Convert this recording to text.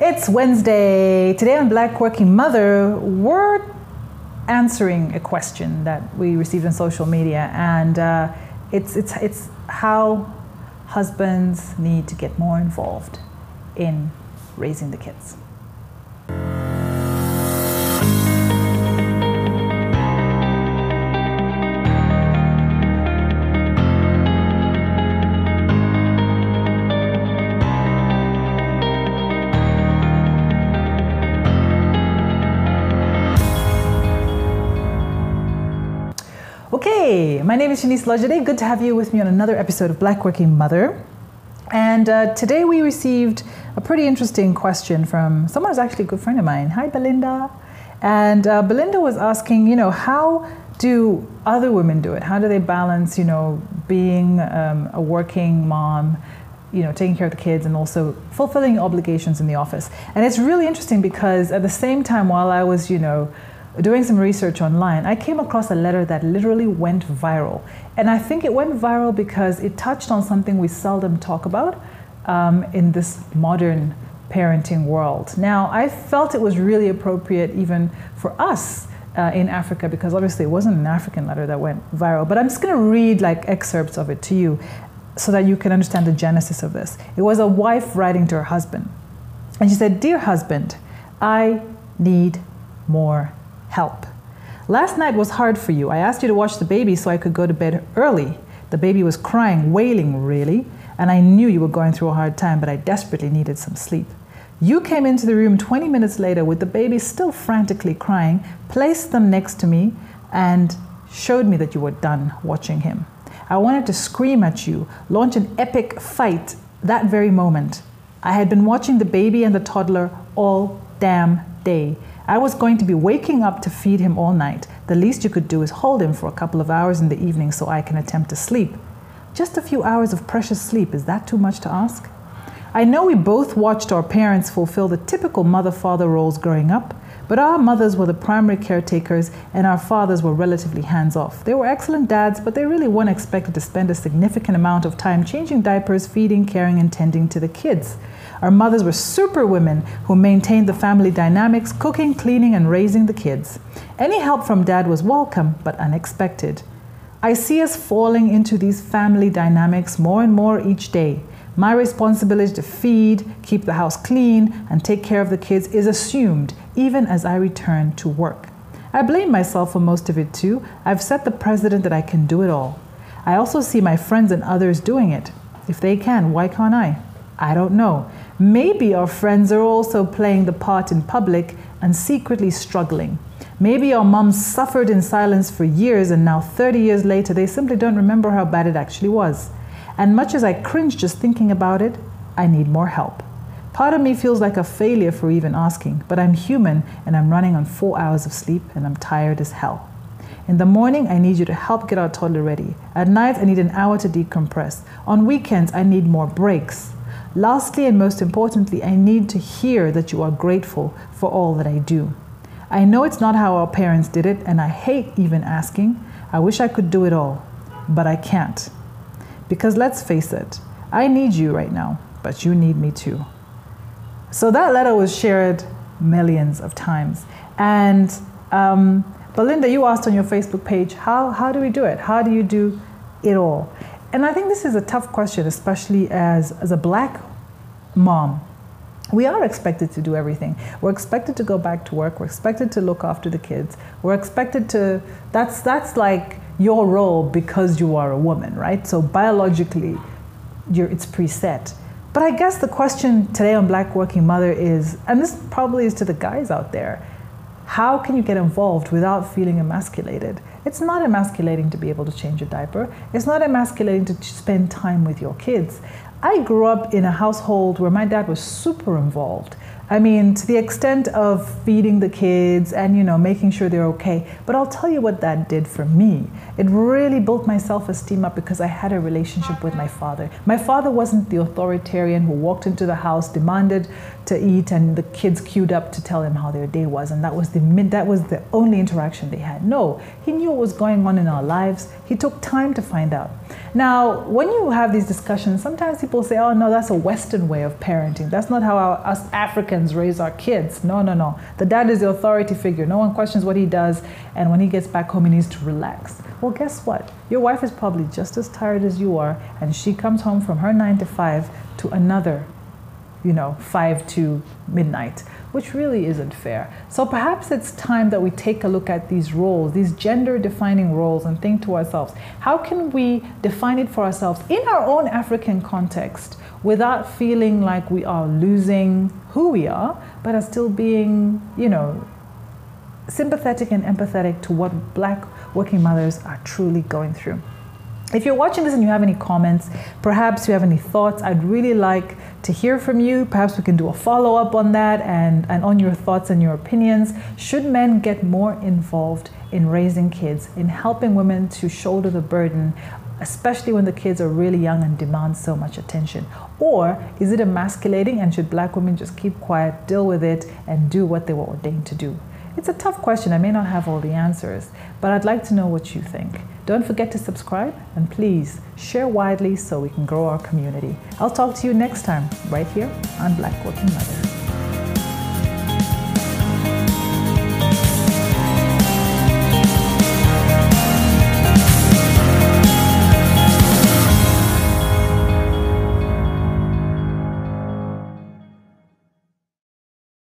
It's Wednesday. Today on Black Working Mother, we're answering a question that we received on social media, and uh, it's, it's, it's how husbands need to get more involved in raising the kids. Okay, my name is Seanice Lajade. Good to have you with me on another episode of Black Working Mother. And uh, today we received a pretty interesting question from someone who's actually a good friend of mine. Hi, Belinda. And uh, Belinda was asking, you know, how do other women do it? How do they balance, you know, being um, a working mom, you know, taking care of the kids and also fulfilling obligations in the office? And it's really interesting because at the same time, while I was, you know, doing some research online, I came across a letter that literally went viral. And I think it went viral because it touched on something we seldom talk about um, in this modern parenting world. Now, I felt it was really appropriate even for us uh, in Africa because obviously it wasn't an African letter that went viral. But I'm just going to read like excerpts of it to you so that you can understand the genesis of this. It was a wife writing to her husband. And she said, Dear husband, I need more help. Last night was hard for you. I asked you to watch the baby so I could go to bed early. The baby was crying, wailing, really, and I knew you were going through a hard time, but I desperately needed some sleep. You came into the room 20 minutes later with the baby still frantically crying, placed them next to me, and showed me that you were done watching him. I wanted to scream at you, launch an epic fight that very moment. I had been watching the baby and the toddler all damn day. I was going to be waking up to feed him all night. The least you could do is hold him for a couple of hours in the evening so I can attempt to sleep. Just a few hours of precious sleep, is that too much to ask? I know we both watched our parents fulfill the typical mother father roles growing up, but our mothers were the primary caretakers and our fathers were relatively hands off. They were excellent dads, but they really weren't expected to spend a significant amount of time changing diapers, feeding, caring, and tending to the kids. Our mothers were super women who maintained the family dynamics, cooking, cleaning, and raising the kids. Any help from dad was welcome, but unexpected. I see us falling into these family dynamics more and more each day. My responsibility to feed, keep the house clean, and take care of the kids is assumed even as I return to work. I blame myself for most of it too. I've set the precedent that I can do it all. I also see my friends and others doing it. If they can, why can't I? I don't know. Maybe our friends are also playing the part in public and secretly struggling. Maybe our moms suffered in silence for years and now 30 years later they simply don't remember how bad it actually was. And much as I cringe just thinking about it, I need more help. Part of me feels like a failure for even asking, but I'm human and I'm running on four hours of sleep and I'm tired as hell. In the morning, I need you to help get our toddler ready. At night, I need an hour to decompress. On weekends, I need more breaks. Lastly, and most importantly, I need to hear that you are grateful for all that I do. I know it's not how our parents did it, and I hate even asking. I wish I could do it all, but I can't. Because let's face it, I need you right now, but you need me too. So that letter was shared millions of times. And um, Belinda, you asked on your Facebook page, how, how do we do it? How do you do it all? And I think this is a tough question, especially as, as a black mom. We are expected to do everything. We're expected to go back to work. We're expected to look after the kids. We're expected to, that's, that's like your role because you are a woman, right? So biologically, it's preset. But I guess the question today on Black Working Mother is, and this probably is to the guys out there, how can you get involved without feeling emasculated? It's not emasculating to be able to change a diaper. It's not emasculating to spend time with your kids. I grew up in a household where my dad was super involved. I mean, to the extent of feeding the kids and, you know, making sure they're okay. But I'll tell you what that did for me. It really built my self esteem up because I had a relationship with my father. My father wasn't the authoritarian who walked into the house, demanded to eat, and the kids queued up to tell him how their day was. And that was the, that was the only interaction they had. No, he knew what was going on in our lives. He took time to find out. Now, when you have these discussions, sometimes people say, oh, no, that's a Western way of parenting. That's not how our, us Africans raise our kids. No, no, no. The dad is the authority figure. No one questions what he does. And when he gets back home, he needs to relax. Well, guess what? Your wife is probably just as tired as you are, and she comes home from her nine to five to another, you know, five to midnight which really isn't fair. So perhaps it's time that we take a look at these roles, these gender defining roles, and think to ourselves how can we define it for ourselves in our own African context without feeling like we are losing who we are, but are still being, you know, sympathetic and empathetic to what black working mothers are truly going through. If you're watching this and you have any comments, perhaps you have any thoughts, I'd really like to hear from you. Perhaps we can do a follow up on that and, and on your thoughts and your opinions. Should men get more involved in raising kids, in helping women to shoulder the burden, especially when the kids are really young and demand so much attention? Or is it emasculating and should black women just keep quiet, deal with it, and do what they were ordained to do? It's a tough question. I may not have all the answers, but I'd like to know what you think. Don't forget to subscribe and please share widely so we can grow our community. I'll talk to you next time right here on Black Working Mother.